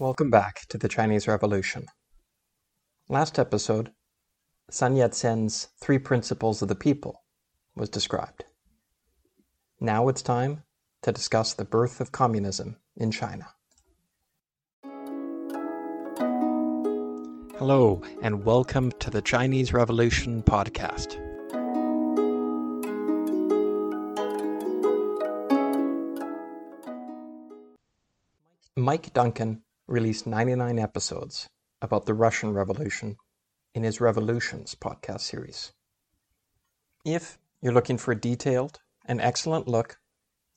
Welcome back to the Chinese Revolution. Last episode, Sun Yat sen's Three Principles of the People was described. Now it's time to discuss the birth of communism in China. Hello, and welcome to the Chinese Revolution podcast. Mike Duncan released 99 episodes about the Russian Revolution in his Revolutions podcast series. If you're looking for a detailed and excellent look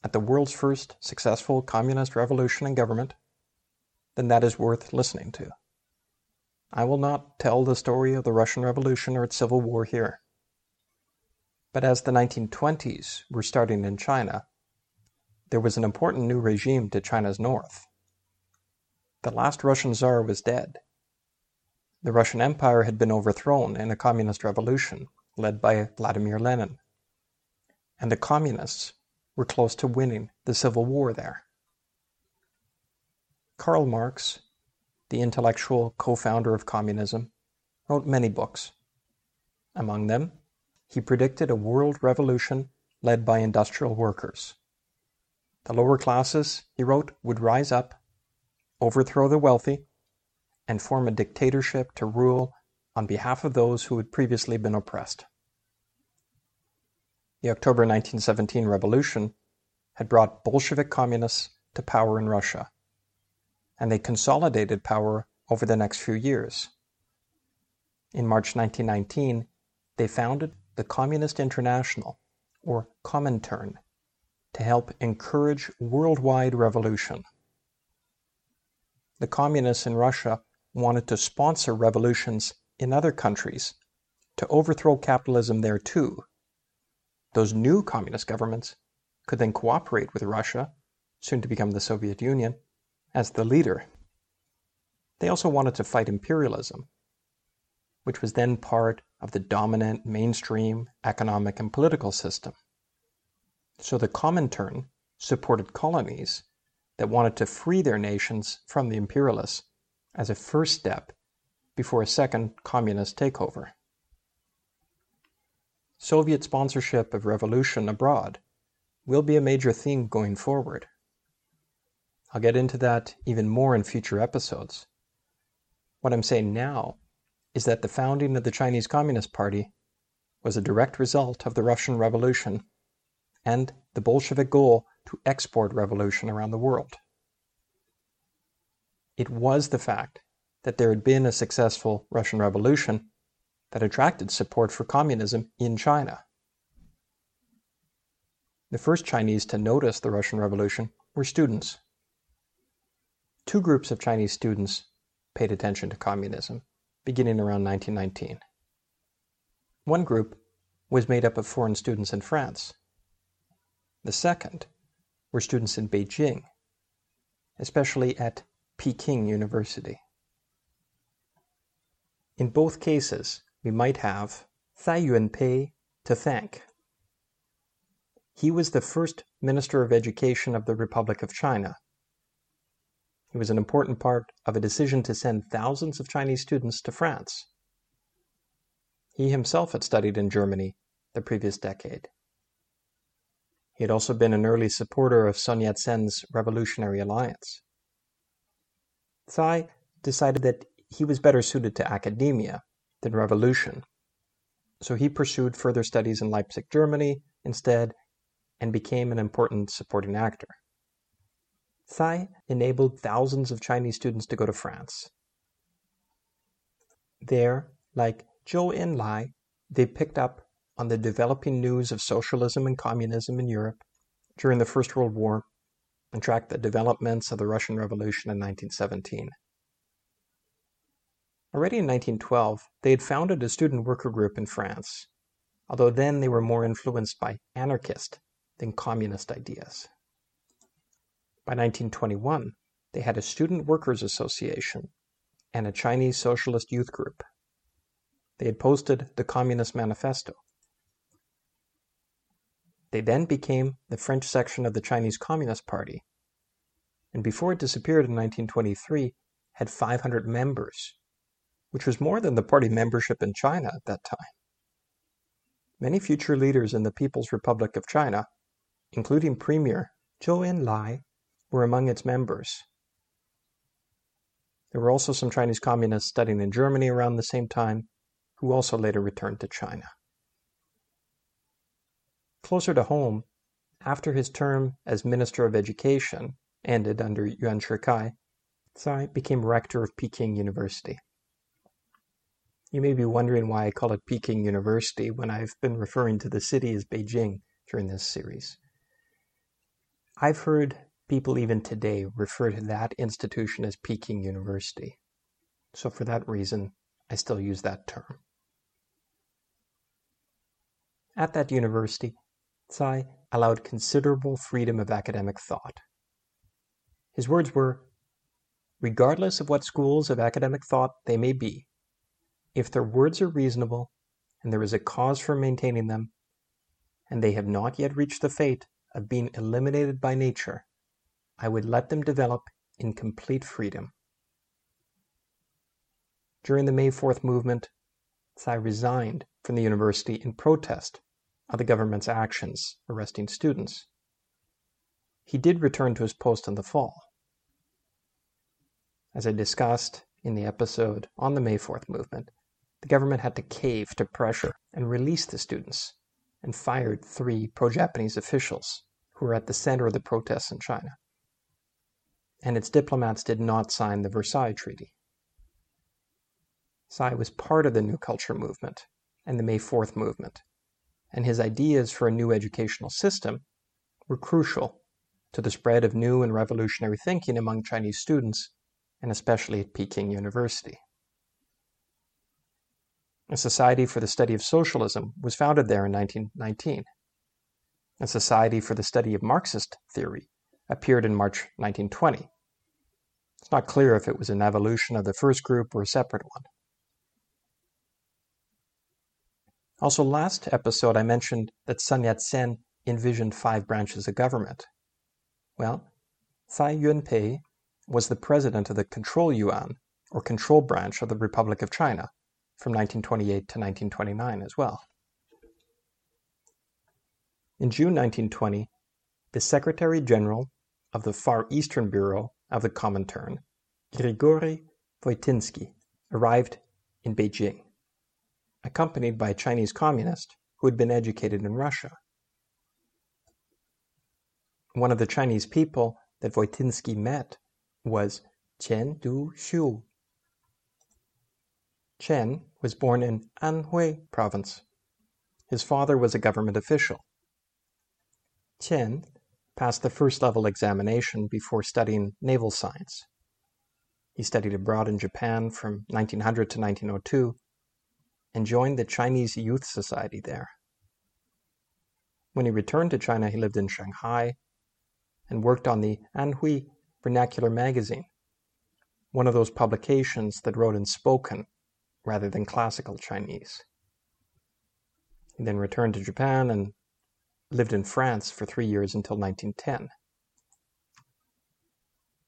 at the world's first successful communist revolution and government, then that is worth listening to. I will not tell the story of the Russian Revolution or its civil war here. But as the 1920s were starting in China, there was an important new regime to China's north. The last Russian Tsar was dead. The Russian Empire had been overthrown in a communist revolution led by Vladimir Lenin. And the communists were close to winning the civil war there. Karl Marx, the intellectual co founder of communism, wrote many books. Among them, he predicted a world revolution led by industrial workers. The lower classes, he wrote, would rise up overthrow the wealthy, and form a dictatorship to rule on behalf of those who had previously been oppressed. The October 1917 revolution had brought Bolshevik communists to power in Russia, and they consolidated power over the next few years. In March 1919, they founded the Communist International, or Comintern, to help encourage worldwide revolution the communists in Russia wanted to sponsor revolutions in other countries to overthrow capitalism there too. Those new communist governments could then cooperate with Russia, soon to become the Soviet Union, as the leader. They also wanted to fight imperialism, which was then part of the dominant mainstream economic and political system. So the Comintern supported colonies that wanted to free their nations from the imperialists as a first step before a second communist takeover. Soviet sponsorship of revolution abroad will be a major theme going forward. I'll get into that even more in future episodes. What I'm saying now is that the founding of the Chinese Communist Party was a direct result of the Russian Revolution and the Bolshevik goal to export revolution around the world. It was the fact that there had been a successful Russian Revolution that attracted support for communism in China. The first Chinese to notice the Russian Revolution were students. Two groups of Chinese students paid attention to communism, beginning around 1919. One group was made up of foreign students in France. The second were students in Beijing, especially at Peking University. In both cases, we might have Cai Yuanpei to thank. He was the first Minister of Education of the Republic of China. He was an important part of a decision to send thousands of Chinese students to France. He himself had studied in Germany the previous decade. He had also been an early supporter of Sun Yat sen's Revolutionary Alliance. Cai decided that he was better suited to academia than revolution, so he pursued further studies in Leipzig, Germany, instead, and became an important supporting actor. Cai enabled thousands of Chinese students to go to France. There, like Zhou Enlai, they picked up on the developing news of socialism and communism in Europe during the First World War and tracked the developments of the Russian Revolution in 1917. Already in 1912, they had founded a student worker group in France, although then they were more influenced by anarchist than communist ideas. By 1921, they had a student workers association and a Chinese socialist youth group. They had posted the Communist Manifesto, they then became the French section of the Chinese Communist Party, and before it disappeared in 1923, had 500 members, which was more than the party membership in China at that time. Many future leaders in the People's Republic of China, including Premier Zhou Enlai, were among its members. There were also some Chinese communists studying in Germany around the same time, who also later returned to China. Closer to home, after his term as Minister of Education ended under Yuan Shikai, Cai became rector of Peking University. You may be wondering why I call it Peking University when I've been referring to the city as Beijing during this series. I've heard people even today refer to that institution as Peking University. So for that reason, I still use that term. At that university, Cai allowed considerable freedom of academic thought. His words were Regardless of what schools of academic thought they may be, if their words are reasonable and there is a cause for maintaining them, and they have not yet reached the fate of being eliminated by nature, I would let them develop in complete freedom. During the May 4th movement, Cai resigned from the university in protest of the government's actions arresting students. He did return to his post in the fall. As I discussed in the episode on the May 4th movement, the government had to cave to pressure and release the students and fired three pro Japanese officials who were at the center of the protests in China. And its diplomats did not sign the Versailles Treaty. Cai was part of the New Culture movement and the May 4th movement, and his ideas for a new educational system were crucial to the spread of new and revolutionary thinking among Chinese students and especially at Peking University. A Society for the Study of Socialism was founded there in 1919. A Society for the Study of Marxist Theory appeared in March 1920. It's not clear if it was an evolution of the first group or a separate one. Also, last episode I mentioned that Sun Yat sen envisioned five branches of government. Well, Cai Yuanpei was the president of the Control Yuan, or Control Branch of the Republic of China, from 1928 to 1929 as well. In June 1920, the Secretary General of the Far Eastern Bureau of the Comintern, Grigory Voitinsky, arrived in Beijing, accompanied by a Chinese communist who had been educated in Russia. One of the Chinese people that Voitinsky met was Chen Duxiu. Chen was born in Anhui Province. His father was a government official. Chen passed the first level examination before studying naval science. He studied abroad in Japan from 1900 to 1902 and joined the Chinese Youth Society there. When he returned to China, he lived in Shanghai and worked on the Anhui Vernacular Magazine, one of those publications that wrote in spoken rather than classical Chinese. He then returned to Japan and lived in France for three years until 1910.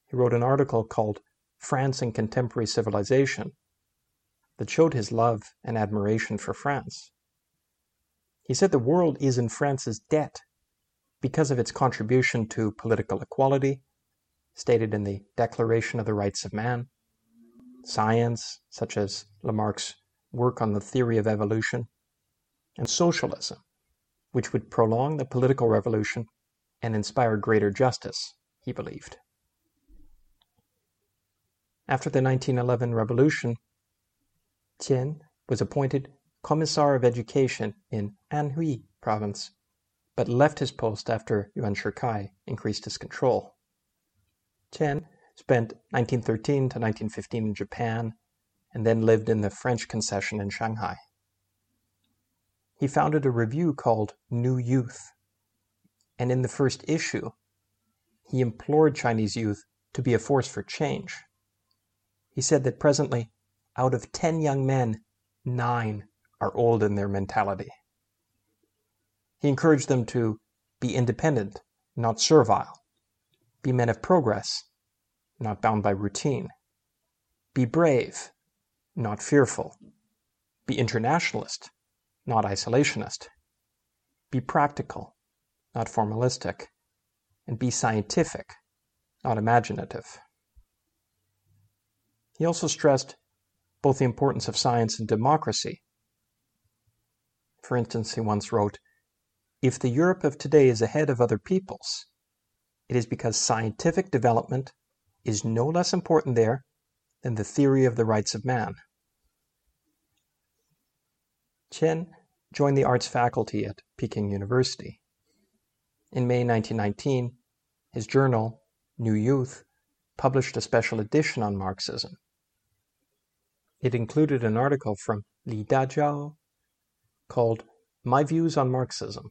He wrote an article called France and Contemporary Civilization that showed his love and admiration for France. He said the world is in France's debt because of its contribution to political equality, stated in the Declaration of the Rights of Man, science, such as Lamarck's work on the theory of evolution, and socialism, which would prolong the political revolution and inspire greater justice, he believed. After the 1911 revolution, Chen was appointed Commissar of Education in Anhui province, but left his post after Yuan Shikai increased his control. Chen spent 1913 to 1915 in Japan and then lived in the French concession in Shanghai. He founded a review called New Youth, and in the first issue, he implored Chinese youth to be a force for change. He said that presently, out of 10 young men, nine are old in their mentality. He encouraged them to be independent, not servile, be men of progress, not bound by routine. Be brave, not fearful. Be internationalist, not isolationist. Be practical, not formalistic. And be scientific, not imaginative. He also stressed both the importance of science and democracy. For instance, he once wrote, If the Europe of today is ahead of other peoples, it is because scientific development is no less important there than the theory of the rights of man. Chen joined the arts faculty at Peking University. In May 1919, his journal, New Youth, published a special edition on Marxism. It included an article from Li Dazhao called My Views on Marxism.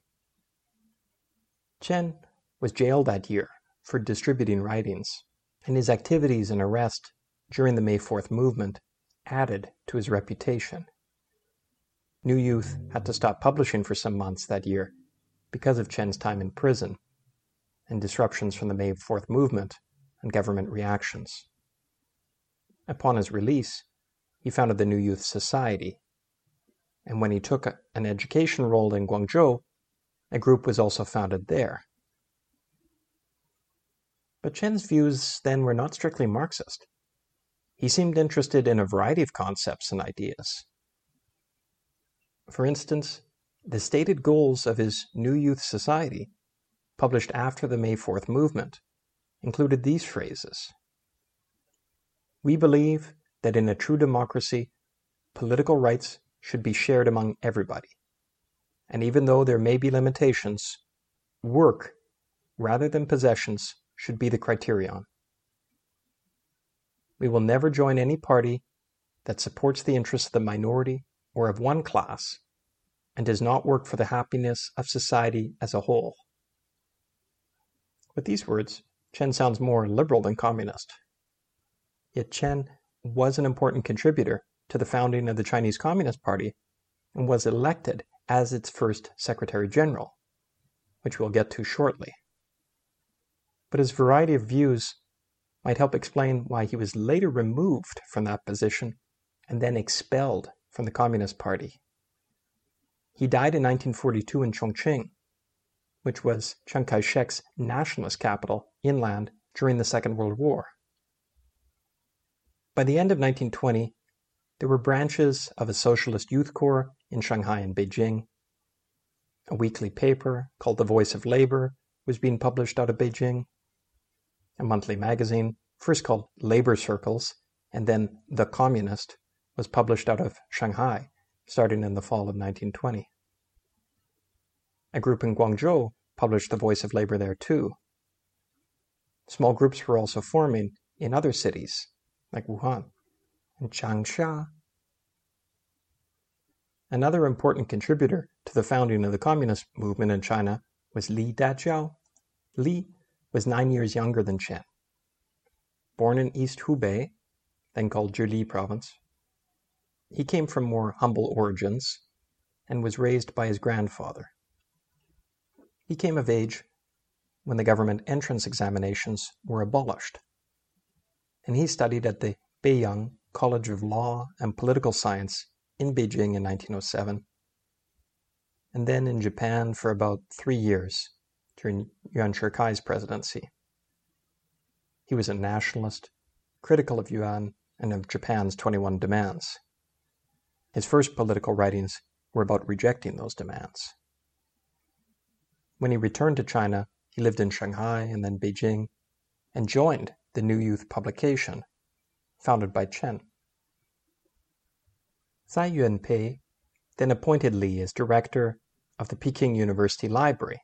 Chen was jailed that year for distributing writings, and his activities and arrest during the May 4th movement added to his reputation. New Youth had to stop publishing for some months that year because of Chen's time in prison and disruptions from the May 4th movement and government reactions. Upon his release, he founded the New Youth Society, and when he took a, an education role in Guangzhou, a group was also founded there. But Chen's views then were not strictly Marxist. He seemed interested in a variety of concepts and ideas. For instance, the stated goals of his New Youth Society, published after the May 4th movement, included these phrases We believe that in a true democracy, political rights should be shared among everybody. And even though there may be limitations, work rather than possessions should be the criterion. We will never join any party that supports the interests of the minority or of one class and does not work for the happiness of society as a whole. With these words, Chen sounds more liberal than communist. Yet Chen was an important contributor to the founding of the Chinese Communist Party and was elected as its first Secretary General, which we'll get to shortly. But his variety of views might help explain why he was later removed from that position and then expelled from the Communist Party. He died in 1942 in Chongqing, which was Chiang Kai shek's nationalist capital inland during the Second World War. By the end of 1920, there were branches of a socialist youth corps in Shanghai and Beijing. A weekly paper called The Voice of Labor was being published out of Beijing a monthly magazine, first called Labor Circles and then The Communist, was published out of Shanghai starting in the fall of 1920. A group in Guangzhou published The Voice of Labor there too. Small groups were also forming in other cities like Wuhan and Changsha. Another important contributor to the founding of the communist movement in China was Li Dazhao. Li was nine years younger than Chen. Born in East Hubei, then called Zhili province, he came from more humble origins and was raised by his grandfather. He came of age when the government entrance examinations were abolished, and he studied at the Beiyang College of Law and Political Science in Beijing in 1907, and then in Japan for about three years during Yuan Shikai's presidency. He was a nationalist, critical of Yuan and of Japan's 21 demands. His first political writings were about rejecting those demands. When he returned to China, he lived in Shanghai and then Beijing and joined the New Youth publication, founded by Chen. Cai Yuanpei then appointed Li as director of the Peking University Library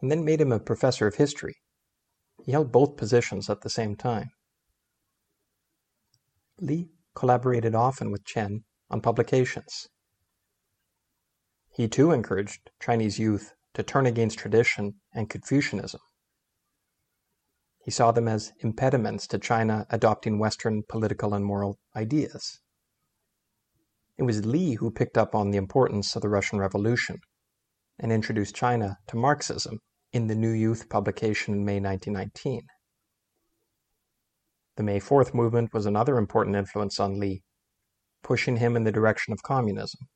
and then made him a professor of history. He held both positions at the same time. Li collaborated often with Chen on publications. He too encouraged Chinese youth to turn against tradition and Confucianism. He saw them as impediments to China adopting Western political and moral ideas. It was Li who picked up on the importance of the Russian Revolution and introduced China to Marxism in the New Youth publication in May 1919. The May 4th movement was another important influence on Li, pushing him in the direction of communism.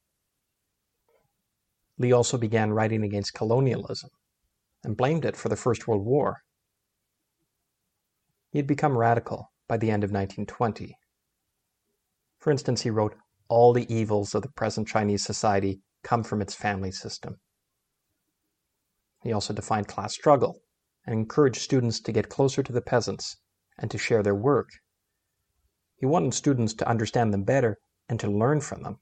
Li also began writing against colonialism and blamed it for the First World War. He had become radical by the end of 1920. For instance, he wrote, All the evils of the present Chinese society come from its family system. He also defined class struggle and encouraged students to get closer to the peasants and to share their work. He wanted students to understand them better and to learn from them.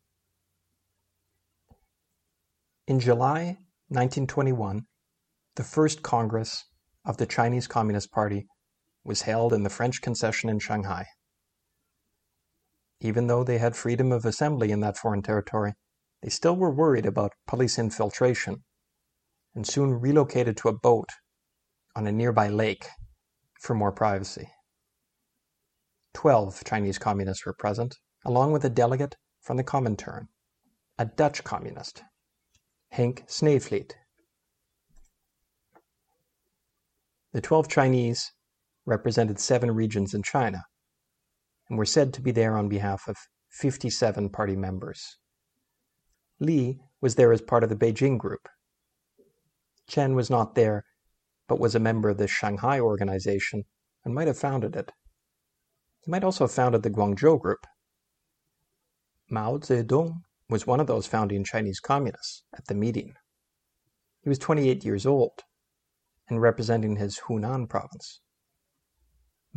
In July 1921, the first Congress of the Chinese Communist Party was held in the French concession in Shanghai. Even though they had freedom of assembly in that foreign territory, they still were worried about police infiltration and soon relocated to a boat on a nearby lake for more privacy. Twelve Chinese communists were present, along with a delegate from the Comintern, a Dutch communist, Henk Sneevliet. The twelve Chinese represented seven regions in China and were said to be there on behalf of 57 party members. Li was there as part of the Beijing group. Chen was not there, but was a member of the Shanghai organization and might have founded it. He might also have founded the Guangzhou group. Mao Zedong was one of those founding Chinese communists at the meeting. He was 28 years old and representing his Hunan province.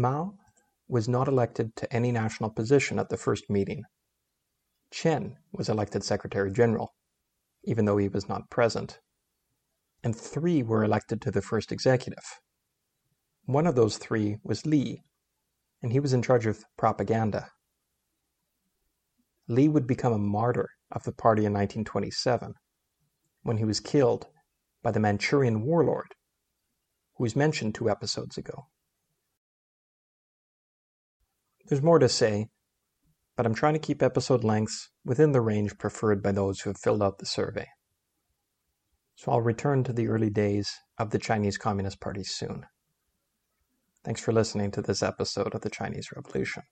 Mao was not elected to any national position at the first meeting. Chen was elected Secretary General, even though he was not present. And three were elected to the first executive. One of those three was Li, and he was in charge of propaganda. Li would become a martyr of the party in 1927 when he was killed by the Manchurian warlord who was mentioned two episodes ago. There's more to say, but I'm trying to keep episode lengths within the range preferred by those who have filled out the survey. So I'll return to the early days of the Chinese Communist Party soon. Thanks for listening to this episode of the Chinese Revolution.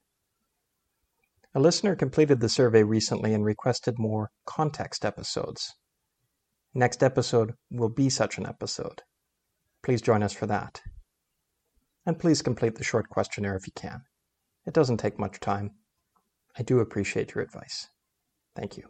A listener completed the survey recently and requested more context episodes. Next episode will be such an episode. Please join us for that. And please complete the short questionnaire if you can. It doesn't take much time. I do appreciate your advice. Thank you.